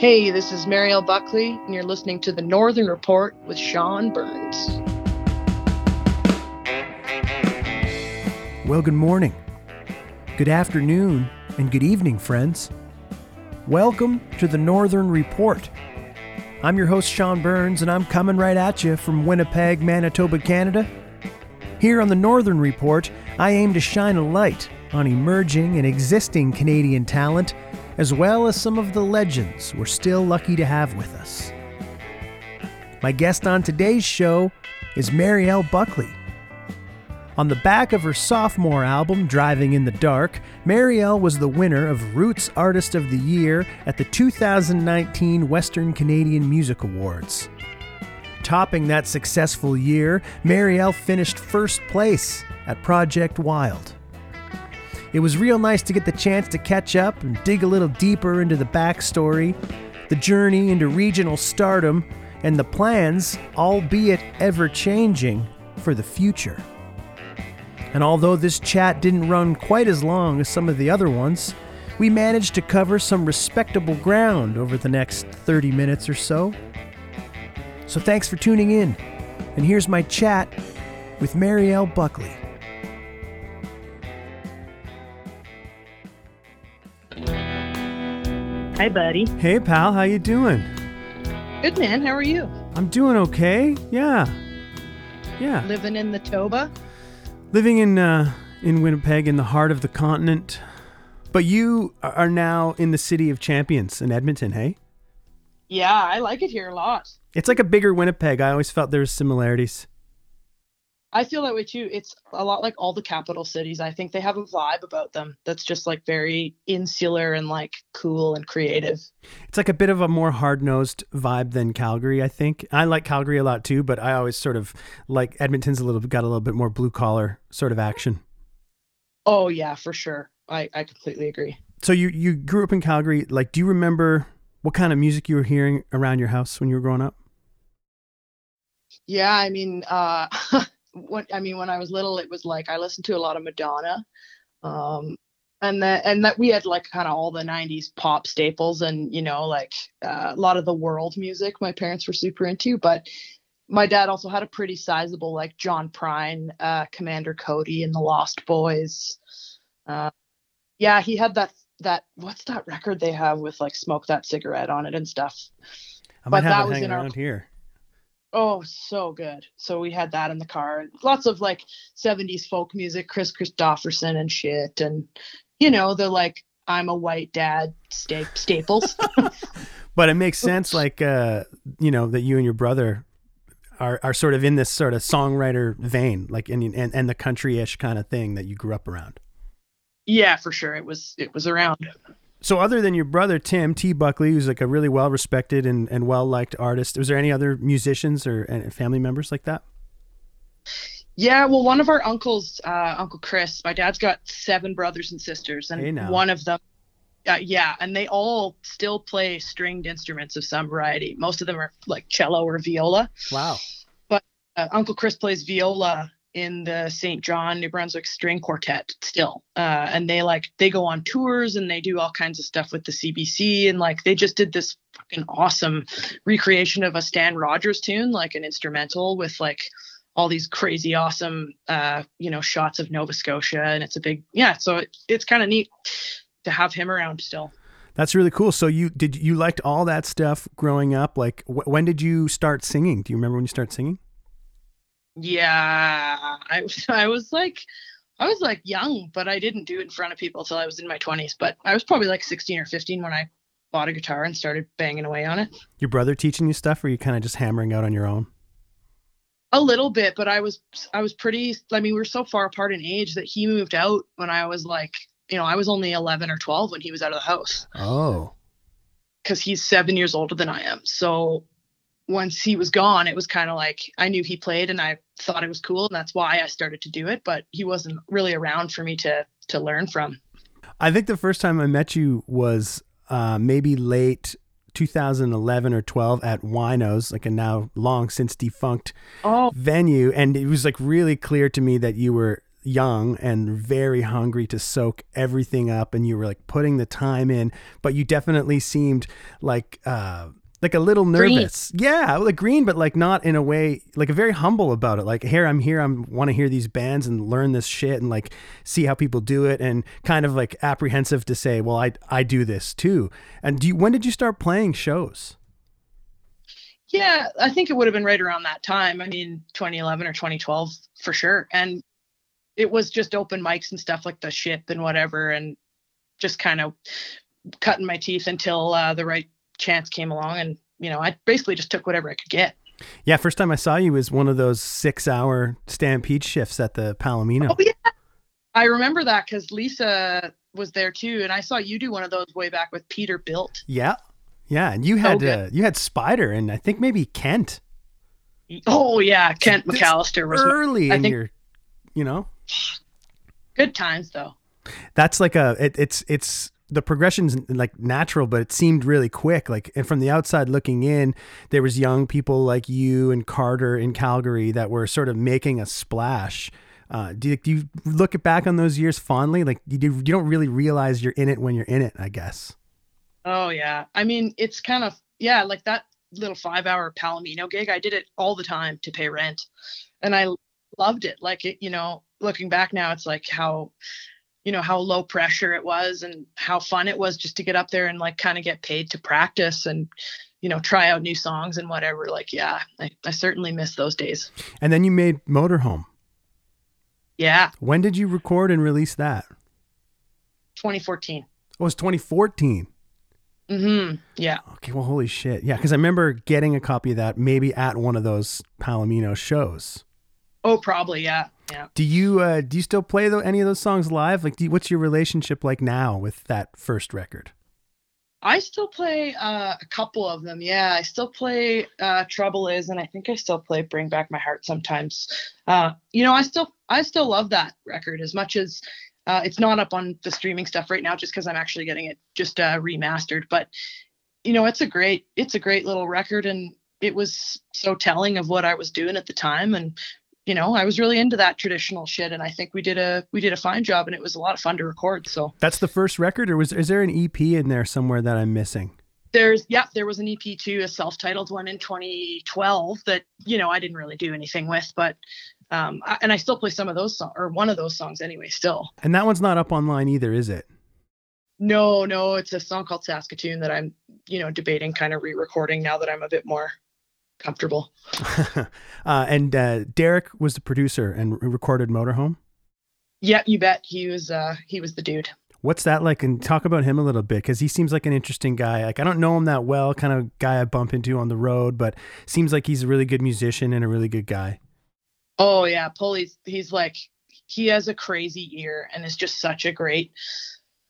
Hey, this is Mariel Buckley, and you're listening to the Northern Report with Sean Burns. Well, good morning, good afternoon, and good evening, friends. Welcome to the Northern Report. I'm your host, Sean Burns, and I'm coming right at you from Winnipeg, Manitoba, Canada. Here on the Northern Report, I aim to shine a light on emerging and existing Canadian talent as well as some of the legends we're still lucky to have with us. My guest on today's show is Mariel Buckley. On the back of her sophomore album, Driving in the Dark, Mariel was the winner of Roots Artist of the Year at the 2019 Western Canadian Music Awards. Topping that successful year, Mariel finished first place at Project Wild. It was real nice to get the chance to catch up and dig a little deeper into the backstory, the journey into regional stardom, and the plans, albeit ever changing, for the future. And although this chat didn't run quite as long as some of the other ones, we managed to cover some respectable ground over the next 30 minutes or so. So thanks for tuning in. And here's my chat with Mariel Buckley. Hi, buddy. Hey pal, how you doing? Good man. How are you? I'm doing okay. Yeah. Yeah. Living in the Toba? Living in uh in Winnipeg in the heart of the continent. But you are now in the city of champions in Edmonton, hey? Yeah, I like it here a lot. It's like a bigger Winnipeg. I always felt there was similarities. I feel that way too. It's a lot like all the capital cities. I think they have a vibe about them that's just like very insular and like cool and creative. It's like a bit of a more hard-nosed vibe than Calgary, I think. I like Calgary a lot too, but I always sort of like Edmonton's a little got a little bit more blue collar sort of action. Oh yeah, for sure. I I completely agree. So you you grew up in Calgary. Like, do you remember what kind of music you were hearing around your house when you were growing up? Yeah, I mean, uh what I mean, when I was little, it was like I listened to a lot of Madonna, um, and that and that we had like kind of all the '90s pop staples, and you know, like uh, a lot of the world music. My parents were super into, but my dad also had a pretty sizable like John Prine, uh, Commander Cody, and the Lost Boys. Uh, yeah, he had that that what's that record they have with like smoke that cigarette on it and stuff. I might but have that it was in around our, here. Oh, so good. So we had that in the car. Lots of like 70s folk music, Kris Kristofferson and shit. And, you know, the like, I'm a white dad sta- staples. but it makes sense, like, uh, you know, that you and your brother are, are sort of in this sort of songwriter vein, like, in, and, and the country ish kind of thing that you grew up around. Yeah, for sure. It was, it was around. So, other than your brother Tim T. Buckley, who's like a really well respected and, and well liked artist, was there any other musicians or family members like that? Yeah, well, one of our uncles, uh, Uncle Chris, my dad's got seven brothers and sisters, and hey one of them, uh, yeah, and they all still play stringed instruments of some variety. Most of them are like cello or viola. Wow. But uh, Uncle Chris plays viola in the St. John, New Brunswick string quartet still. Uh, and they like they go on tours and they do all kinds of stuff with the CBC and like they just did this fucking awesome recreation of a Stan Rogers tune, like an instrumental with like all these crazy awesome uh, you know, shots of Nova Scotia and it's a big yeah, so it, it's kind of neat to have him around still. That's really cool. So you did you liked all that stuff growing up? Like wh- when did you start singing? Do you remember when you started singing? Yeah, I I was like I was like young, but I didn't do it in front of people until I was in my 20s. But I was probably like 16 or 15 when I bought a guitar and started banging away on it. Your brother teaching you stuff, or you kind of just hammering out on your own? A little bit, but I was I was pretty. I mean, we were so far apart in age that he moved out when I was like, you know, I was only 11 or 12 when he was out of the house. Oh. Because he's seven years older than I am, so once he was gone, it was kind of like I knew he played and I thought it was cool, and that's why I started to do it. But he wasn't really around for me to to learn from. I think the first time I met you was uh, maybe late 2011 or 12 at Wino's, like a now long since defunct oh. venue, and it was like really clear to me that you were young and very hungry to soak everything up and you were like putting the time in but you definitely seemed like uh like a little nervous green. yeah like green but like not in a way like a very humble about it like here i'm here i'm want to hear these bands and learn this shit and like see how people do it and kind of like apprehensive to say well i i do this too and do you when did you start playing shows yeah, I think it would have been right around that time. I mean, 2011 or 2012 for sure. And it was just open mics and stuff like the ship and whatever, and just kind of cutting my teeth until uh, the right chance came along. And, you know, I basically just took whatever I could get. Yeah, first time I saw you was one of those six hour stampede shifts at the Palomino. Oh, yeah. I remember that because Lisa was there too. And I saw you do one of those way back with peter built Yeah. Yeah, and you had uh, you had Spider and I think maybe Kent. Oh yeah, Kent McAllister was early my, in think, your, you know. Good times though. That's like a it, it's it's the progression's like natural, but it seemed really quick. Like, and from the outside looking in, there was young people like you and Carter in Calgary that were sort of making a splash. Uh, do, you, do you look back on those years fondly? Like, you, you don't really realize you're in it when you're in it, I guess. Oh yeah. I mean, it's kind of yeah, like that little five hour Palomino gig. I did it all the time to pay rent, and I loved it. Like it, you know, looking back now, it's like how you know how low pressure it was and how fun it was just to get up there and like kind of get paid to practice and you know try out new songs and whatever like yeah I, I certainly miss those days and then you made motorhome yeah when did you record and release that 2014 it was 2014 Mm-hmm. Yeah. Okay. Well, holy shit. Yeah, because I remember getting a copy of that maybe at one of those Palomino shows. Oh, probably. Yeah. Yeah. Do you uh, do you still play the, any of those songs live? Like, you, what's your relationship like now with that first record? I still play uh, a couple of them. Yeah, I still play uh, "Trouble Is," and I think I still play "Bring Back My Heart" sometimes. Uh, you know, I still I still love that record as much as uh, it's not up on the streaming stuff right now, just because I'm actually getting it just uh, remastered. But you know, it's a great it's a great little record, and it was so telling of what I was doing at the time, and you know, I was really into that traditional shit, and I think we did a we did a fine job, and it was a lot of fun to record. So that's the first record, or was is there an EP in there somewhere that I'm missing? There's yeah, there was an EP too, a self-titled one in 2012 that you know I didn't really do anything with, but um, I, and I still play some of those songs or one of those songs anyway, still. And that one's not up online either, is it? No, no, it's a song called Saskatoon that I'm, you know, debating kind of re-recording now that I'm a bit more comfortable. uh, and uh, Derek was the producer and recorded Motorhome. Yeah, you bet. He was uh, he was the dude. What's that like? And talk about him a little bit because he seems like an interesting guy. Like I don't know him that well, kind of guy I bump into on the road, but seems like he's a really good musician and a really good guy. Oh yeah, Pulley's he's like he has a crazy ear and is just such a great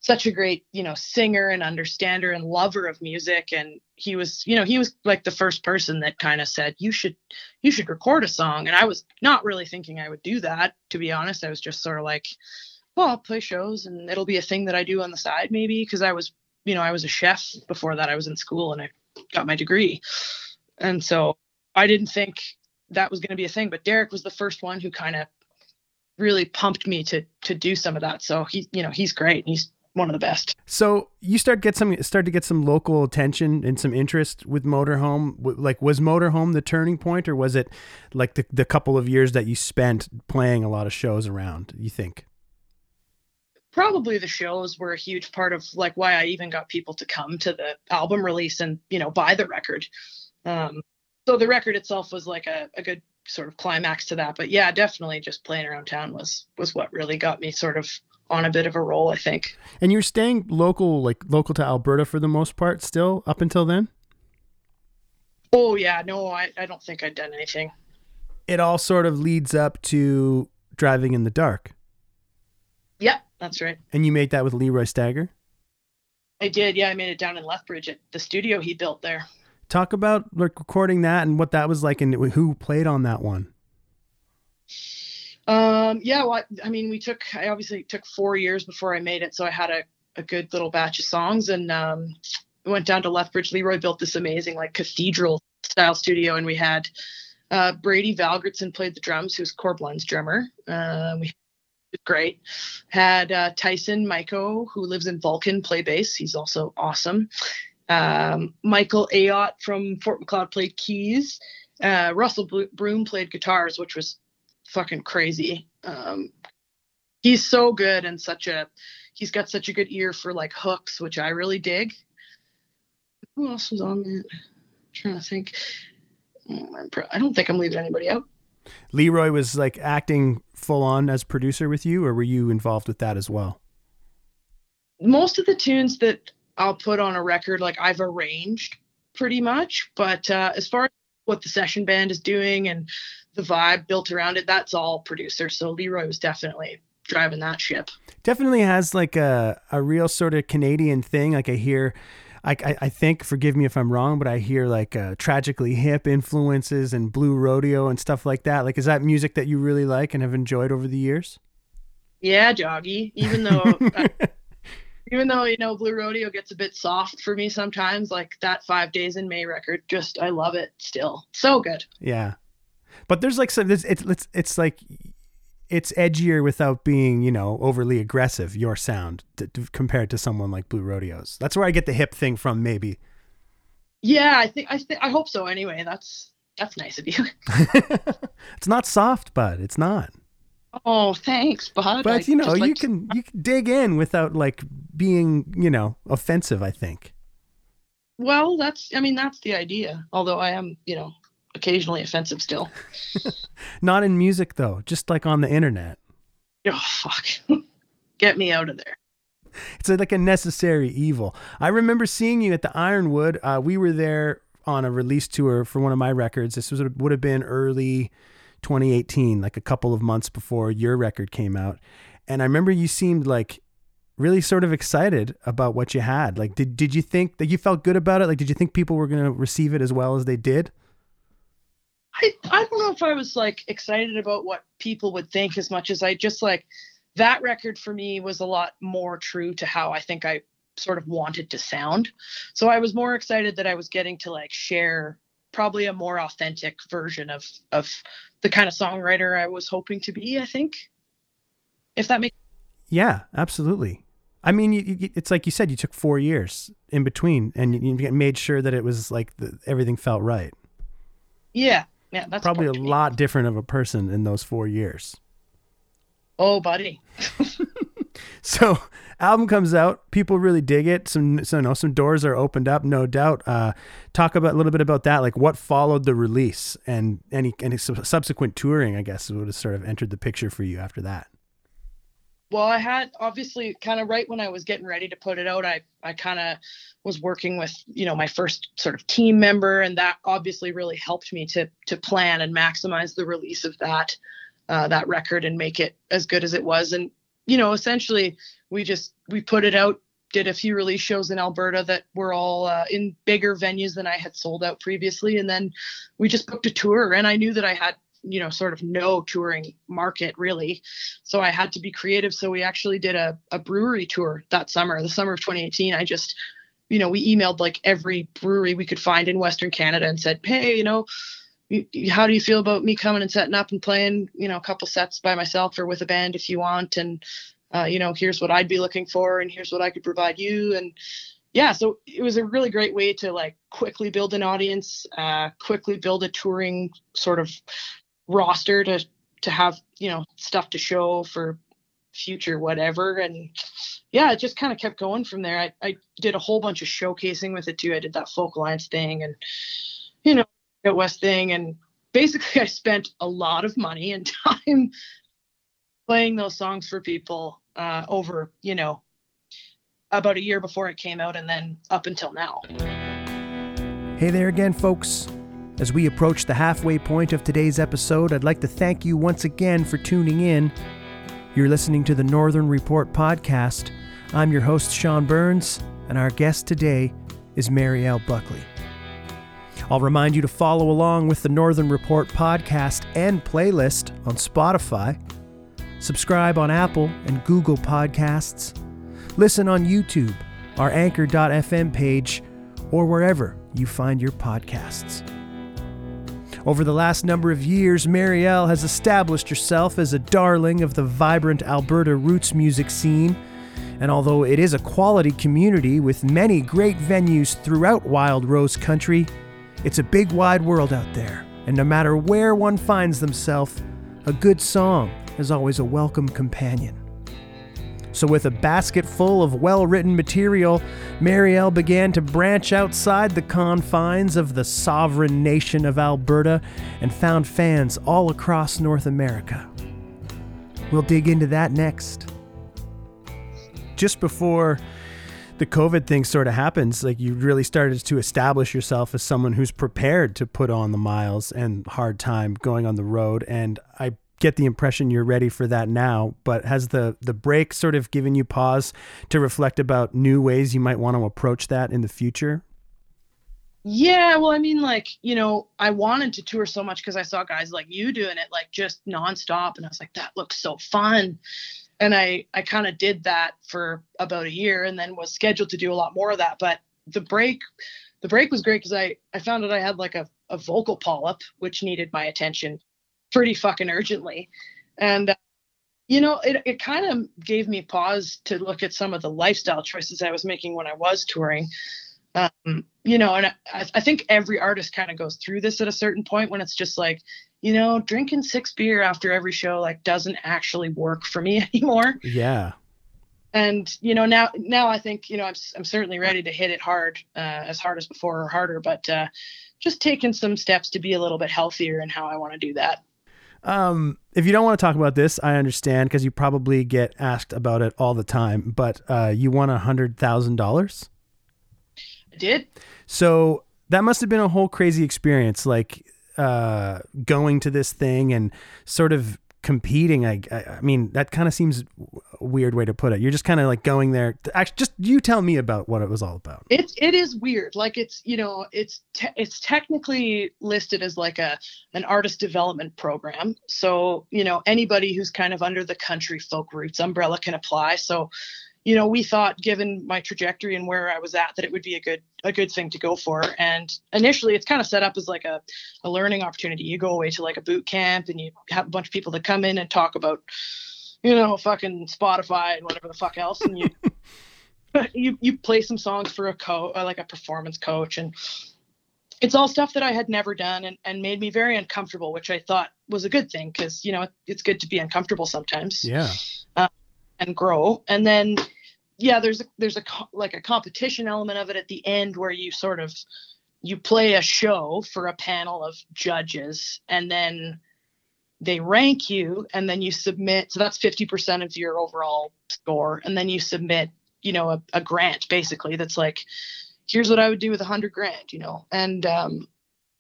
such a great, you know, singer and understander and lover of music and he was, you know, he was like the first person that kind of said you should you should record a song and I was not really thinking I would do that to be honest. I was just sort of like, well, I'll play shows and it'll be a thing that I do on the side maybe because I was, you know, I was a chef before that I was in school and I got my degree. And so I didn't think that was going to be a thing. But Derek was the first one who kind of really pumped me to to do some of that. So he, you know, he's great. He's one of the best. So you start get some start to get some local attention and some interest with Motorhome. Like, was Motorhome the turning point, or was it like the the couple of years that you spent playing a lot of shows around? You think? Probably the shows were a huge part of like why I even got people to come to the album release and you know buy the record. Um, so the record itself was like a, a good sort of climax to that. But yeah, definitely just playing around town was was what really got me sort of on a bit of a roll, I think. And you're staying local, like local to Alberta for the most part, still up until then. Oh yeah, no, I, I don't think I'd done anything. It all sort of leads up to driving in the dark. Yeah, that's right. And you made that with Leroy Stagger. I did, yeah. I made it down in Lethbridge at the studio he built there. Talk about like recording that and what that was like, and who played on that one. Um, yeah, well, I, I mean, we took. I obviously took four years before I made it, so I had a, a good little batch of songs, and um, we went down to Lethbridge. Leroy built this amazing like cathedral style studio, and we had uh, Brady Valgardson played the drums, who's Corb Lund's drummer. Uh, we great. Had uh, Tyson Myko, who lives in Vulcan, play bass. He's also awesome. Um, Michael Ayotte from Fort Macleod played keys. Uh, Russell Broom played guitars, which was fucking crazy. Um, he's so good and such a he's got such a good ear for like hooks, which I really dig. Who else was on that? I'm trying to think. Mm, I don't think I'm leaving anybody out. Leroy was like acting full on as producer with you, or were you involved with that as well? Most of the tunes that I'll put on a record, like I've arranged pretty much, but uh, as far as what the session band is doing and the vibe built around it, that's all producer. So Leroy was definitely driving that ship. Definitely has like a a real sort of Canadian thing. Like I hear I, I, think, forgive me if I'm wrong, but I hear like uh, tragically hip influences and blue rodeo and stuff like that. Like, is that music that you really like and have enjoyed over the years? Yeah, Joggy. Even though, even though you know, blue rodeo gets a bit soft for me sometimes. Like that Five Days in May record, just I love it still. So good. Yeah, but there's like some. It's it's it's like it's edgier without being, you know, overly aggressive. Your sound to, to, compared to someone like Blue Rodeos. That's where I get the hip thing from, maybe. Yeah, I think I think I hope so. Anyway, that's that's nice of you. it's not soft, bud. It's not. Oh, thanks, bud. But you know, you can you can dig in without like being, you know, offensive. I think. Well, that's I mean that's the idea. Although I am, you know, occasionally offensive still. Not in music though, just like on the internet. Oh fuck. Get me out of there. It's like a necessary evil. I remember seeing you at the Ironwood. Uh, we were there on a release tour for one of my records. This was would have been early 2018, like a couple of months before your record came out. And I remember you seemed like really sort of excited about what you had. Like, did did you think that you felt good about it? Like, did you think people were going to receive it as well as they did? I, I don't know if I was like excited about what people would think as much as I just like that record for me was a lot more true to how I think I sort of wanted to sound. So I was more excited that I was getting to like share probably a more authentic version of of the kind of songwriter I was hoping to be, I think. If that makes Yeah, absolutely. I mean, you, you, it's like you said, you took four years in between, and you, you made sure that it was like the, everything felt right. Yeah, yeah, that's probably a lot different of a person in those four years. Oh, buddy. so album comes out. People really dig it. Some so you know some doors are opened up no doubt. Uh talk about a little bit about that like what followed the release and any any subsequent touring i guess would have sort of entered the picture for you after that well i had obviously kind of right when i was getting ready to put it out i i kind of was working with you know my first sort of team member and that obviously really helped me to to plan and maximize the release of that uh, that record and make it as good as it was. And you know essentially we just we put it out did a few release shows in Alberta that were all uh, in bigger venues than I had sold out previously. And then we just booked a tour and I knew that I had you know sort of no touring market really. So i had to be creative. So we actually did a, a brewery tour that summer the summer of 2018 i just you know we emailed like every brewery we could find in western canada and said hey you know how do you feel about me coming and setting up and playing you know a couple sets by myself or with a band if you want? And uh, you know here's what i'd be looking for and here's what i could provide you. And yeah so it was a really great way to like quickly build an audience uh, quickly build a touring sort of roster to to have you know stuff to show for future whatever. And yeah it just kind of kept going from there. I, I did a whole bunch of showcasing with it too. I did that folk alliance thing and you know at west thing. And basically i spent a lot of money and time playing those songs for people uh, over you know about a year before it came out and then up until now. Hey there again folks as we approach the halfway point of today's episode, I'd like to thank you once again for tuning in. You're listening to the Northern Report podcast. I'm your host, Sean Burns, and our guest today is Mariel Buckley. I'll remind you to follow along with the Northern Report podcast and playlist on Spotify. Subscribe on Apple and Google Podcasts. Listen on YouTube, our Anchor.fm page, or wherever you find your podcasts. Over the last number of years, Mariel has established herself as a darling of the vibrant Alberta roots music scene. And although it is a quality community with many great venues throughout Wild Rose Country, it's a big wide world out there. And no matter where one finds themselves, a good song is always a welcome companion. So, with a basket full of well written material, Mariel began to branch outside the confines of the sovereign nation of Alberta and found fans all across North America. We'll dig into that next. Just before the COVID thing sort of happens, like you really started to establish yourself as someone who's prepared to put on the miles and hard time going on the road. And I get the impression you're ready for that now. But has the the break sort of given you pause to reflect about new ways you might want to approach that in the future? Yeah, well, I mean, like, you know, I wanted to tour so much because I saw guys like you doing it, like just nonstop, and I was like, that looks so fun. And I, I kind of did that for about a year, and then was scheduled to do a lot more of that. But the break, the break was great because I, I found out I had like a, a vocal polyp, which needed my attention pretty fucking urgently. And, uh, you know, it, it kind of gave me pause to look at some of the lifestyle choices I was making when I was touring. Um, you know, and I, I think every artist kind of goes through this at a certain point when it's just like, you know, drinking six beer after every show like doesn't actually work for me anymore. Yeah. And you know now now I think you know I'm I'm certainly ready to hit it hard uh, as hard as before or harder, but uh, just taking some steps to be a little bit healthier and how I want to do that. Um, if you don't want to talk about this, I understand because you probably get asked about it all the time. But uh, you won a hundred thousand dollars. I did. So that must have been a whole crazy experience, like uh, going to this thing and sort of competing. I, I, I mean, that kind of seems a weird way to put it. You're just kind of like going there. To, actually, just you tell me about what it was all about. It's it is weird. Like it's you know it's te- it's technically listed as like a an artist development program. So you know anybody who's kind of under the country folk roots umbrella can apply. So you know, we thought given my trajectory and where I was at that it would be a good a good thing to go for. And initially it's kind of set up as like a, a learning opportunity. You go away to like a boot camp and you have a bunch of people that come in and talk about, you know, fucking Spotify and whatever the fuck else. And you you you play some songs for a co uh, like a performance coach and it's all stuff that I had never done and, and made me very uncomfortable, which I thought was a good thing because you know it's good to be uncomfortable sometimes. Yeah. Uh, and grow. And then yeah there's a there's a like a competition element of it at the end where you sort of you play a show for a panel of judges and then they rank you and then you submit so that's 50% of your overall score and then you submit you know a, a grant basically that's like here's what i would do with a hundred grand you know? And um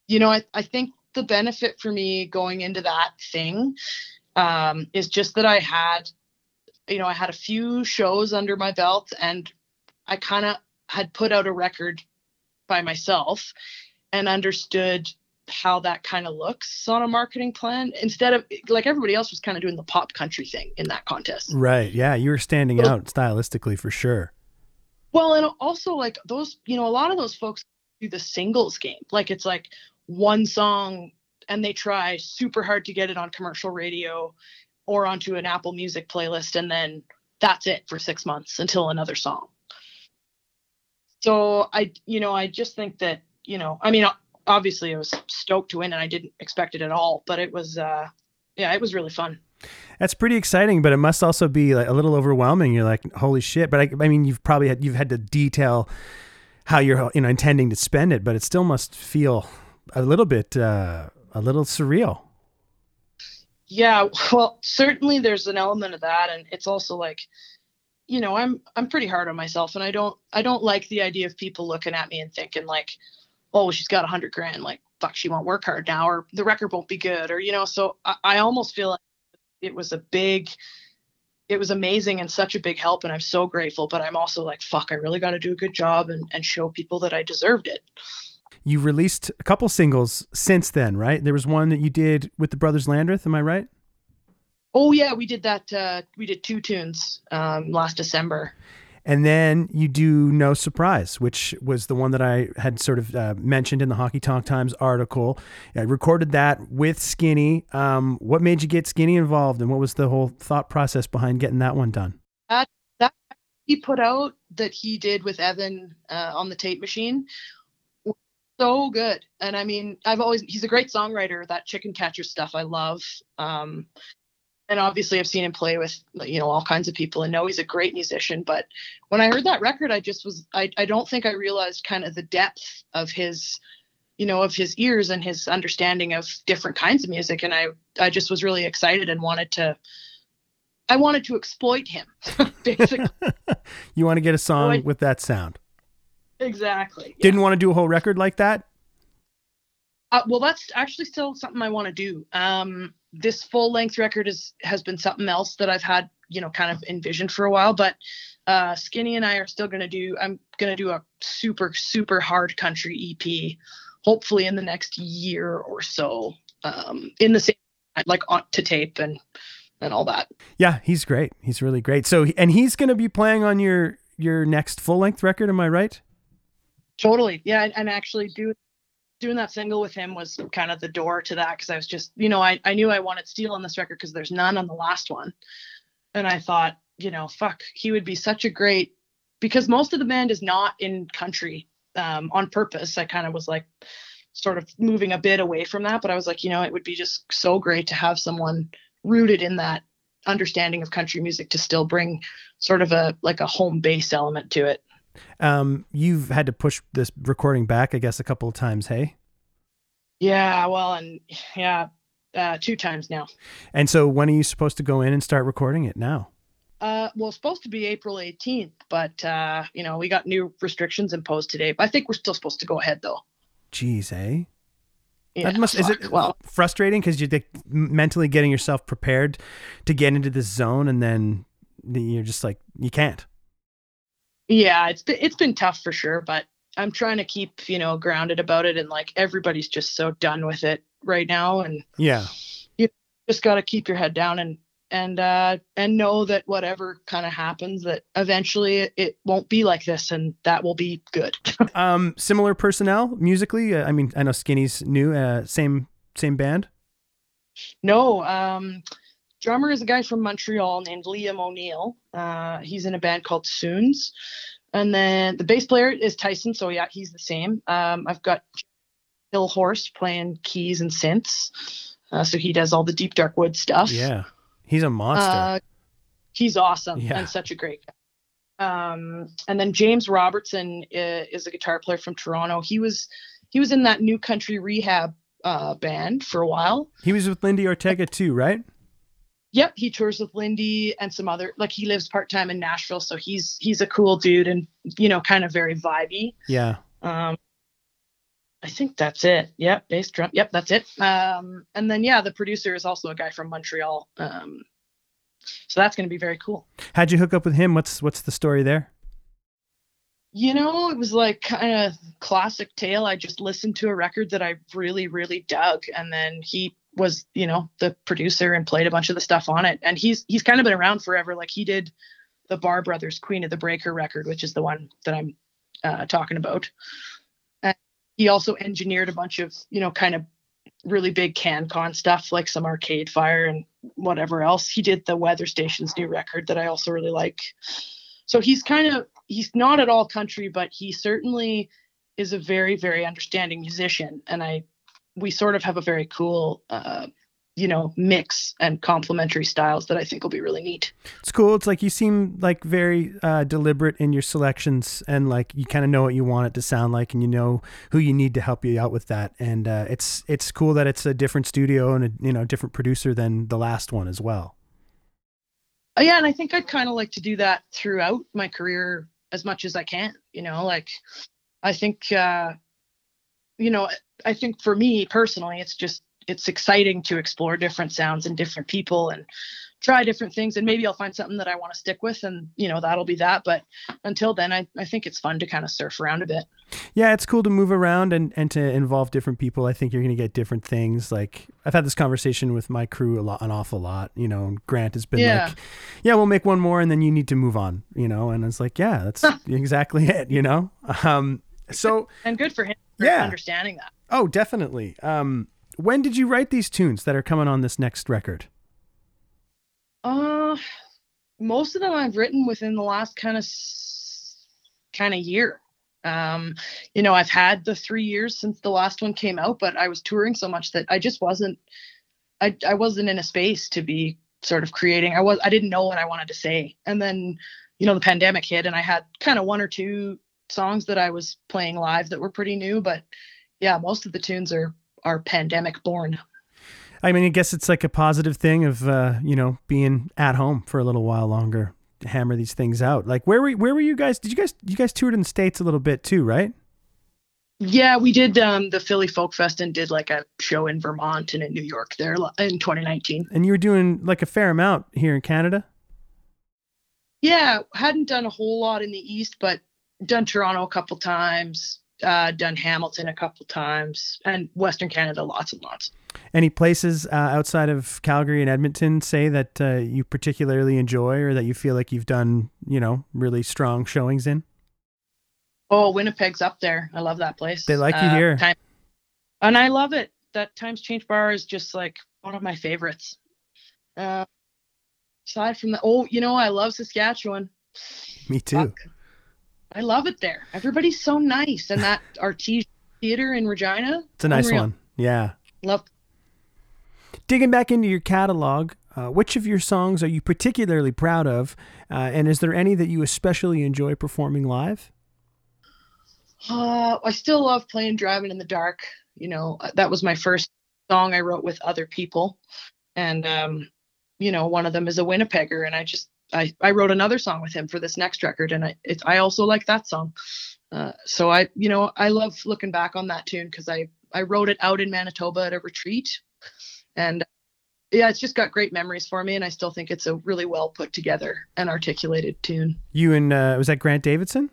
you know I, I think the benefit for me going into that thing um is just that i had you know, I had a few shows under my belt and I kind of had put out a record by myself and understood how that kind of looks on a marketing plan instead of like everybody else was kind of doing the pop country thing in that contest. Right. Yeah. You were standing out stylistically for sure. Well, and also like those, you know, a lot of those folks do the singles game. Like it's like one song and they try super hard to get it on commercial radio or onto an Apple Music playlist, and then that's it for six months until another song. So I, you know, I just think that, you know, I mean, obviously I was stoked to win and I didn't expect it at all, but it was, uh, yeah, it was really fun. That's pretty exciting, but it must also be like a little overwhelming. You're like, holy shit! But I, I mean, you've probably had, you've had to detail how you're, you know, intending to spend it, but it still must feel a little bit, uh, a little surreal yeah well certainly there's an element of that and it's also like you know i'm i'm pretty hard on myself and i don't i don't like the idea of people looking at me and thinking like oh she's got a hundred grand like fuck she won't work hard now or the record won't be good or you know so I, I almost feel like it was a big it was amazing and such a big help and i'm so grateful but i'm also like fuck i really got to do a good job and, and show people that i deserved it you released a couple singles since then, right? There was one that you did with the Brothers Landreth. Am I right? Oh yeah, we did that. Uh, we did two tunes um, last December. And then you do No Surprise, which was the one that I had sort of uh, mentioned in the Hockey Talk Times article. I recorded that with Skinny. Um, what made you get Skinny involved, and what was the whole thought process behind getting that one done? That, that he put out that he did with Evan uh, on the tape machine so good. And I mean, I've always he's a great songwriter. That chicken catcher stuff I love. Um, and obviously I've seen him play with you know all kinds of people and know he's a great musician. But when I heard that record, I just was I I don't think I realized kind of the depth of his you know of his ears and his understanding of different kinds of music and i i just was really excited and wanted to i wanted to exploit him basically you want to get a song so I, with that sound Exactly. Yeah. Didn't want to do a whole record like that? Uh, well, that's actually still something I want to do. Um, this full length record is has been something else that I've had, you know, kind of envisioned for a while. But uh, Skinny and I are still going to do. I'm going to do a super super hard country EP, hopefully in the next year or so. Um, in the same like on to tape and and all that. Yeah, he's great. He's really great. So and he's going to be playing on your your next full length record. Am I right? Totally. Yeah. And actually do doing that single with him was kind of the door to that because I was just, you know, I, I knew I wanted steel on this record because there's none on the last one. And I thought, you know, fuck, he would be such a great because most of the band is not in country um, on purpose. I kind of was like sort of moving a bit away from that, but I was like, you know, it would be just so great to have someone rooted in that understanding of country music to still bring sort of a like a home base element to it. Um, you've had to push this recording back, I guess, a couple of times. Hey. Yeah. Well, and yeah, uh, two times now. And so, when are you supposed to go in and start recording it now? Uh, well, it's supposed to be April 18th, but uh, you know, we got new restrictions imposed today. But I think we're still supposed to go ahead, though. Jeez, eh? Yeah, that must fuck. is it well frustrating because you're mentally getting yourself prepared to get into this zone, and then you're just like you can't. Yeah, it's been it's been tough for sure, but I'm trying to keep, you know, grounded about it and like everybody's just so done with it right now and Yeah. You just got to keep your head down and and uh and know that whatever kind of happens that eventually it, won't be like this and that will be good. um similar personnel musically, uh, I mean, I know Skinny's new uh same same band? No, um drummer is a guy from Montreal named Liam O'Neill. Uh, he's in a band called Suuns. And then the bass player is Tyson. So yeah, he's the same. Um, I've got Hill Horse playing keys and synths. Uh, so he does all the deep dark wood stuff. Yeah, he's a monster. Uh, he's awesome yeah. and such a great guy. Um, and then James Robertson is, is, a guitar player from Toronto. He was he was in that new country rehab uh, band for a while. He was with Lindi Ortega too, right? Yep, he tours with Lindi and some other like he lives part time in Nashville, so he's he's a cool dude and you know kind of very vibey. Yeah. Um, I think that's it. Yep, bass drum. Yep, that's it. Um, and then yeah, the producer is also a guy from Montreal. Um, so that's going to be very cool. How'd you hook up with him? What's what's the story there? You know, it was like kind of classic tale. I just listened to a record that I really, really dug, and then he was you know the producer and played a bunch of the stuff on it. And he's he's kind of been around forever. Like he did the Barr Brothers queen of the breaker record which is the one that i'm uh, talking about. And he also engineered a bunch of you know kind of really big CanCon stuff like some arcade fire and whatever else. He did the weather station's new record that i also really like. So he's kind of he's not at all country but he certainly is a very very understanding musician. And i we sort of have a very cool uh, you know mix and complementary styles that I think will be really neat. It's cool. It's like you seem like very uh, deliberate in your selections, and like you kind of know what you want it to sound like, and you know who you need to help you out with that. And uh, it's it's cool that it's a different studio and a you know different producer than the last one as well. Uh, yeah, and I think I'd kind of like to do that throughout my career as much as I can. You know, like I think uh, you know I think for me personally, it's just it's exciting to explore different sounds and different people and try different things and maybe I'll find something that I want to stick with and you know that'll be that but until then I, I think it's fun to kind of surf around a bit. Yeah, it's cool to move around and, and to involve different people. I think you're going to get different things. Like I've had this conversation with my crew a lot, an awful lot, you know, Grant has been Yeah. like, yeah, we'll make one more and then you need to move on, you know? And it's like, yeah, that's exactly it, you know? Um, so, And good for him for Yeah. understanding that. oh, definitely. Um, when did you write these tunes that are coming on this next record? Uh most of them I've written within the last kind of kind of year. Um, you know, I've had the three years since the last one came out, but I was touring so much that I just wasn't I I wasn't in a space to be sort of creating. I was I didn't know what I wanted to say. And then, you know, the pandemic hit and I had kind of one or two songs that I was playing live that were pretty new, but yeah, most of the tunes are are pandemic born. I mean, I guess it's like a positive thing of, uh, you know, being at home for a little while longer, to hammer these things out. Like, where were, where were you guys? Did you guys, you guys toured in the States a little bit too, right? Yeah, we did um, the Philly Folk Fest and did like a show in Vermont and in New York there in 2019. And you were doing like a fair amount here in Canada. Yeah, hadn't done a whole lot in the East, but done Toronto a couple times, uh, done Hamilton a couple times, and Western Canada lots and lots. Any places uh, outside of Calgary and Edmonton say that uh, you particularly enjoy or that you feel like you've done, you know, really strong showings in? Oh, Winnipeg's up there. I love that place. They like you Uh, here. Time- and I love it. That Times Change Bar is just like one of my favorites. Uh, aside from that, oh, you know, I love Saskatchewan. Me too. Fuck. I love it there. Everybody's so nice, and that Artesian Theater in Regina. It's a nice unreal. one. Yeah. Love. Digging back into your catalog, uh, which of your songs are you particularly proud of? Uh, and is there any that you especially enjoy performing live? Uh, I still love playing "Driving in the Dark." You know, uh, that was my first song I wrote with other people, and um, you know, one of them is a Winnipegger, and I just I I wrote another song with him for this next record, and I it's I also like that song. Uh, so I you know I love looking back on that tune because I I wrote it out in Manitoba at a retreat, and yeah, it's just got great memories for me, and I still think it's a really well put together and articulated tune. You and, uh, was that Grant Davidson?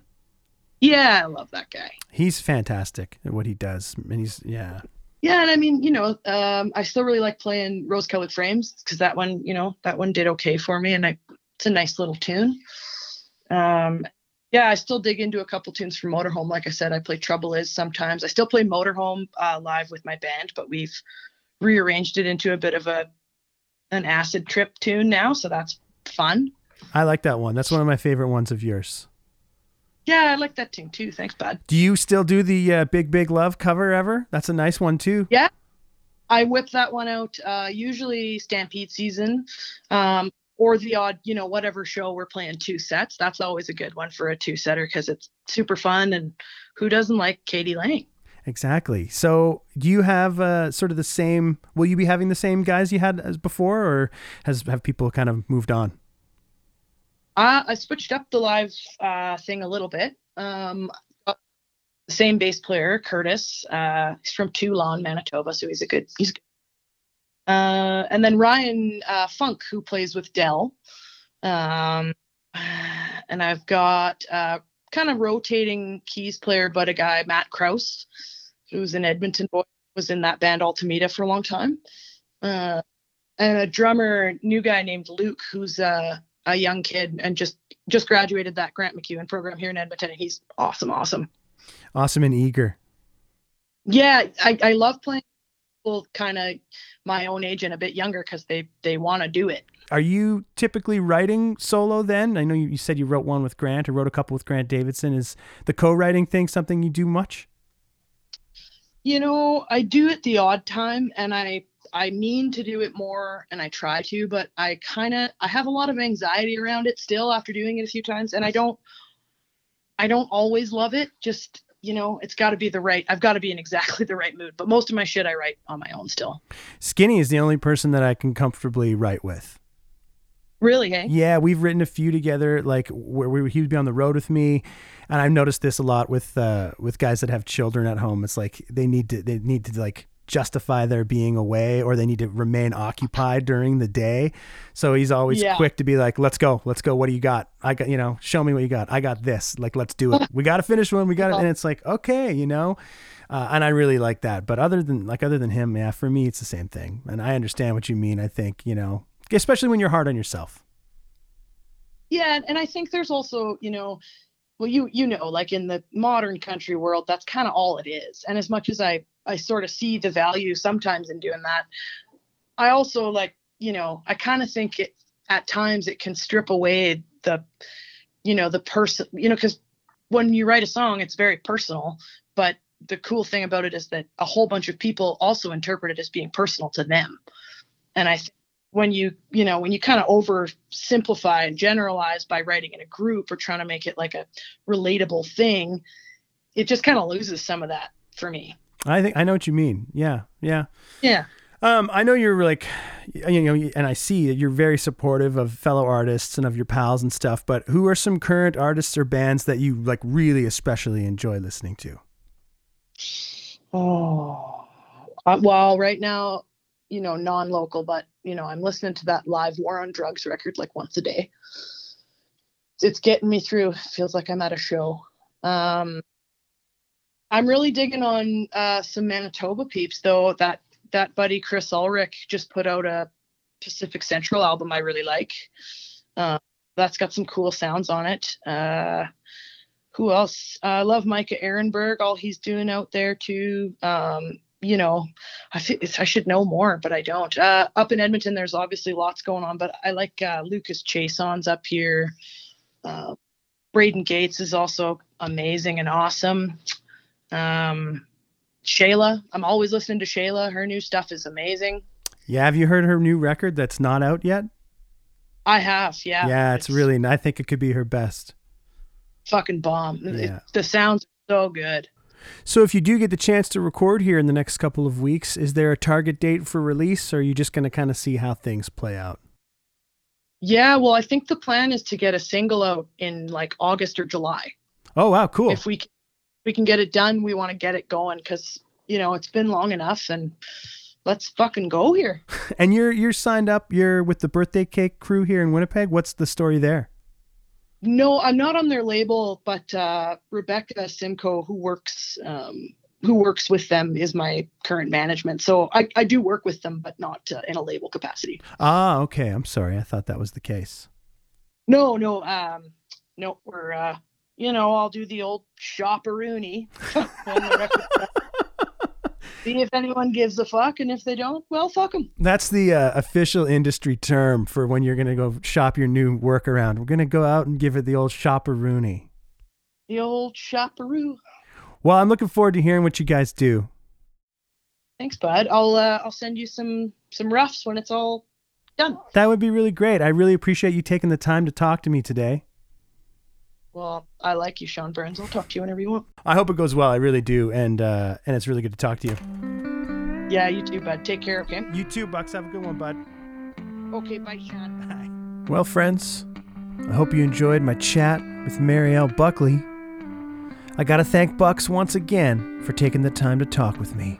Yeah, I love that guy. He's fantastic at what he does. And he's, yeah. Yeah, and I mean, you know, um, I still really like playing Rose Colored Frames because that one, you know, that one did okay for me, and I, it's a nice little tune. Um, yeah, I still dig into a couple tunes from Motorhome. Like I said, I play Trouble Is sometimes. I still play Motorhome uh, live with my band, but we've rearranged it into a bit of a an acid trip tune now, so that's fun. I like that one. That's one of my favorite ones of yours. Yeah, I like that tune too. Thanks, bud. Do you still do the uh, Big Big Love cover ever? That's a nice one too. Yeah, I whip that one out uh, usually Stampede season, um, or the odd, you know, whatever show we're playing two sets. That's always a good one for a two setter because it's super fun. And who doesn't like k.d. lang? Exactly. So, do you have uh, sort of the same? Will you be having the same guys you had as before, or has have people kind of moved on? Uh, I switched up the live uh, thing a little bit. Um, same bass player, Curtis. Uh, he's from Teulon, Manitoba, so he's a good. He's. good. Uh, and then Ryan uh, Funk, who plays with Dell. Um, and I've got uh, kind of rotating keys player, but a guy Matt Kraus, who's an Edmonton boy, was in that band Altameda for a long time. Uh, and a drummer, new guy named Luke, who's uh, a young kid and just just graduated that Grant MacEwan program here in Edmonton, and he's awesome, awesome. Awesome and eager. Yeah, I, I love playing kind of my own age and a bit younger because they they want to do it. Are you typically writing solo then? I know you, you said you wrote one with Grant or wrote a couple with Grant Davidson. Is the co-writing thing something you do much? You know, I do it the odd time, and I I mean to do it more, and I try to, but I kind of I have a lot of anxiety around it still after doing it a few times, and I don't I don't always love it. Just you know, it's got to be the right. I've got to be in exactly the right mood. But most of my shit I write on my own still. Skinny is the only person that I can comfortably write with. Really, hey? Yeah, we've written a few together, like where we, he would be on the road with me, and I've noticed this a lot with uh, with guys that have children at home. It's like they need to they need to like justify their being away or they need to remain occupied during the day. So he's always Yeah. quick to be like, "Let's go, let's go. What do you got? I got, you know, show me what you got. I got this. Like, let's do it. We got to finish one. We got it." And it's like, okay, you know. Uh, and I really like that. But other than like other than him, yeah, for me it's the same thing. And I understand what you mean. I think you know, especially when you're hard on yourself. Yeah, and- and I think there's also, you know, well, you you know, like in the modern country world, that's kind of all it is. And as much as I I sort of see the value sometimes in doing that, I also like, you know, I kind of think it at times it can strip away the, you know, the person, you know, because when you write a song, it's very personal. But the cool thing about it is that a whole bunch of people also interpret it as being personal to them. And I think when you you know when you kind of oversimplify and generalize by writing in a group or trying to make it like a relatable thing it just kind of loses some of that for me I think I know what you mean. Yeah, yeah. yeah Um, I know you're like, you know, and I see that you're very supportive of fellow artists and of your pals and stuff. But who are some current artists or bands that you like really especially enjoy listening to? oh uh, well right now you know non-local but you know i'm listening to that live war on drugs record like once a day it's getting me through feels like i'm at a show um i'm really digging on uh some manitoba peeps though. That that buddy chris ulrich just put out a pacific central album i really like. Uh, that's got some cool sounds on it. Uh who else? Uh, i love micah erenberg all he's doing out there too. Um you know I, I should know more but i don't. Uh up in edmonton there's obviously lots going on but i like uh lucas chaisson's up here. Braden gates is also amazing and awesome um shayla i'm always listening to shayla her new stuff is amazing Yeah, have you heard her new record that's not out yet? i have yeah Yeah, it's, really. I think it could be her best. fucking bomb It- the sounds so good So, if you do get the chance to record here in the next couple of weeks, is there a target date for release, or are you just going to kind of see how things play out? yeah well i think the plan is to get a single out in like august or july Oh, wow, cool. if we c- we can get it done, we want to get it going because you know it's been long enough, and let's fucking go here. and you're you're signed up. You're with the birthday cake crew here in Winnipeg. What's the story there? No, I'm not on their label, but uh, Rebecca Simcoe, who works um, who works with them, is my current management. So I, I do work with them, but not uh, in a label capacity. Ah, okay. I'm sorry. I thought that was the case. No, no, um, no, we're uh, you know I'll do the old shopperoony. when the record's done. See if anyone gives a fuck, and if they don't, well, fuck them. That's the uh, official industry term for when you're going to go shop your new workaround. We're going to go out and give it the old shopperoonie. The old shopperoo. Well, I'm looking forward to hearing what you guys do. Thanks, bud. I'll uh, I'll send you some some roughs when it's all done. That would be really great. I really appreciate you taking the time to talk to me today. Well, I like you, Sean Burns. I'll talk to you whenever you want. I hope it goes well. I really do, and uh, and it's really good to talk to you. Yeah, you too, bud. Take care, okay? You too, Bucks. Have a good one, bud. Okay, bye, Sean. Bye. Well, friends, I hope you enjoyed my chat with Mariel Buckley. I gotta thank Bucks once again for taking the time to talk with me.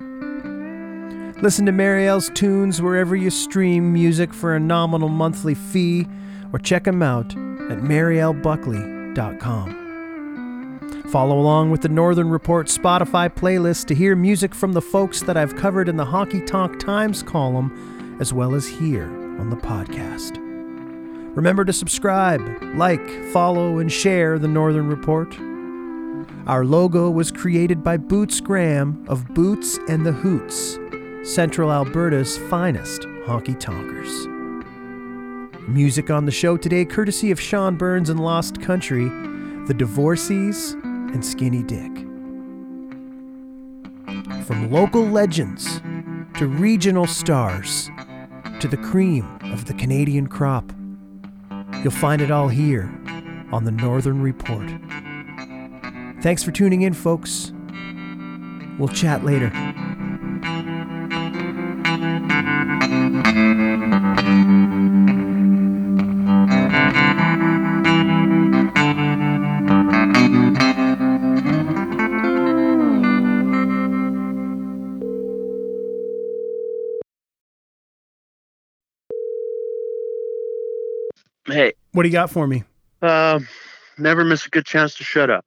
Listen to Mariel's tunes wherever you stream music for a nominal monthly fee, or check them out at Follow along with the Northern Report Spotify playlist to hear music from the folks that I've covered in the Honky Tonk Times column, as well as here on the podcast. Remember to subscribe, like, follow, and share the Northern Report. Our logo was created by Boots Graham of Boots and the Hoots, Central Alberta's finest honky tonkers. Music on the show today, courtesy of Sean Burns and Lost Country, The Divorcees, and Skinny Dyck. From local legends to regional stars to the cream of the Canadian crop. You'll find it all here on the Northern Report. Thanks for tuning in, folks. We'll chat later. What do you got for me? uh, never miss a good chance to shut up.